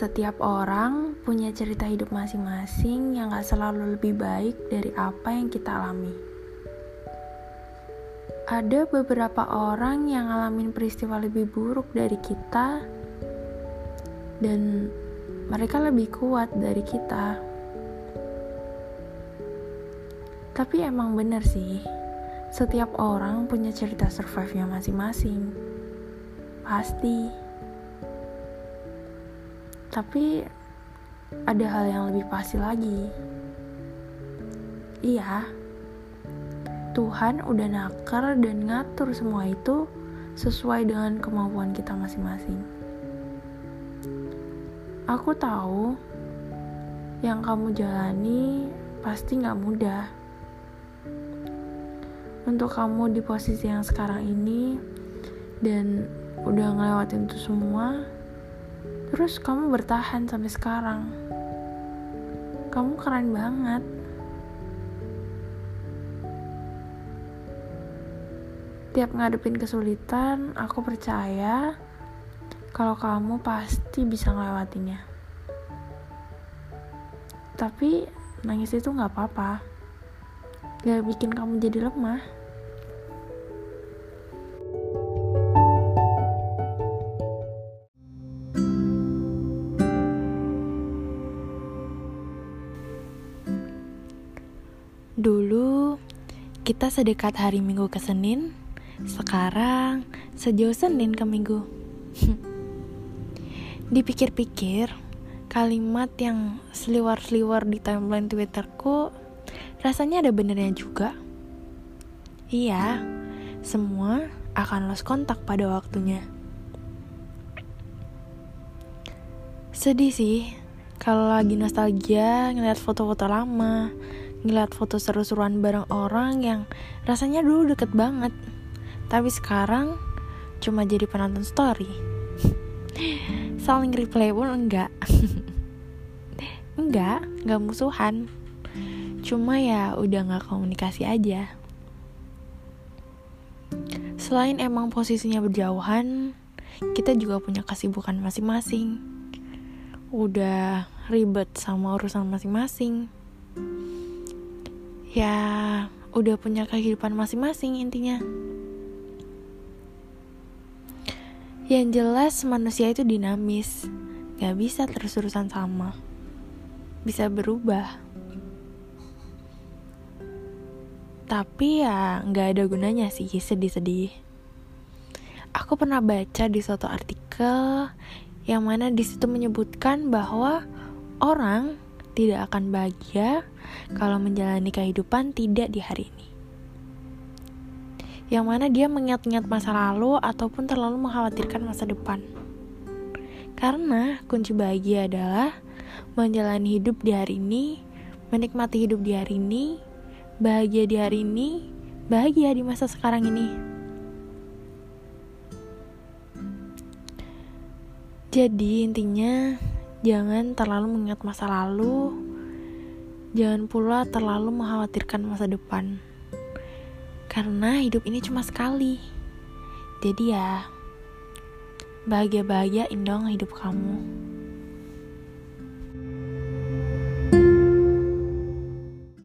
Setiap orang punya cerita hidup masing-masing yang gak selalu lebih baik dari apa yang kita alami. Ada beberapa orang yang ngalamin peristiwa lebih buruk dari kita, dan mereka lebih kuat dari kita. Tapi emang bener sih, setiap orang punya cerita survive-nya masing-masing. Pasti. Tapi ada hal yang lebih pasti lagi. Iya, Tuhan udah nakar dan ngatur semua itu sesuai dengan kemampuan kita masing-masing. Aku tahu yang kamu jalani pasti gak mudah. Untuk kamu di posisi yang sekarang ini dan udah ngelewatin itu semua, Terus kamu bertahan sampai sekarang. Kamu keren banget. Tiap ngadepin kesulitan, aku percaya kalau kamu pasti bisa ngelewatinya. Tapi nangis itu gak apa-apa. Gak bikin kamu jadi lemah. Dulu kita sedekat hari Minggu ke Senin, sekarang sejauh Senin ke Minggu. Dipikir-pikir, kalimat yang seliwar-seliwar di timeline Twitterku rasanya ada benernya juga. Iya, semua akan lost kontak pada waktunya. Sedih sih kalau lagi nostalgia ngeliat foto-foto lama, ngeliat foto seru-seruan bareng orang yang rasanya dulu deket banget. Tapi sekarang cuma jadi penonton story. Saling replay pun enggak. Enggak enggak musuhan. Cuma ya udah nggak komunikasi aja. Selain emang posisinya berjauhan kita juga punya kesibukan masing-masing. Udah ribet sama urusan masing-masing ya udah punya kehidupan masing-masing intinya. Yang jelas manusia itu dinamis, gak bisa terus-terusan sama, bisa berubah. Tapi ya gak ada gunanya sih sedih-sedih. Aku pernah baca di suatu artikel yang mana di situ menyebutkan bahwa orang tidak akan bahagia kalau menjalani kehidupan tidak di hari ini. Yang mana dia mengingat-ingat masa lalu ataupun terlalu mengkhawatirkan masa depan. Karena kunci bahagia adalah menjalani hidup di hari ini, menikmati hidup di hari ini, bahagia di hari ini, bahagia di masa sekarang ini. Jadi intinya Jangan terlalu mengingat masa lalu, jangan pula terlalu mengkhawatirkan masa depan. Karena hidup ini cuma sekali. Jadi ya, bahagia-bahagiain dong hidup kamu.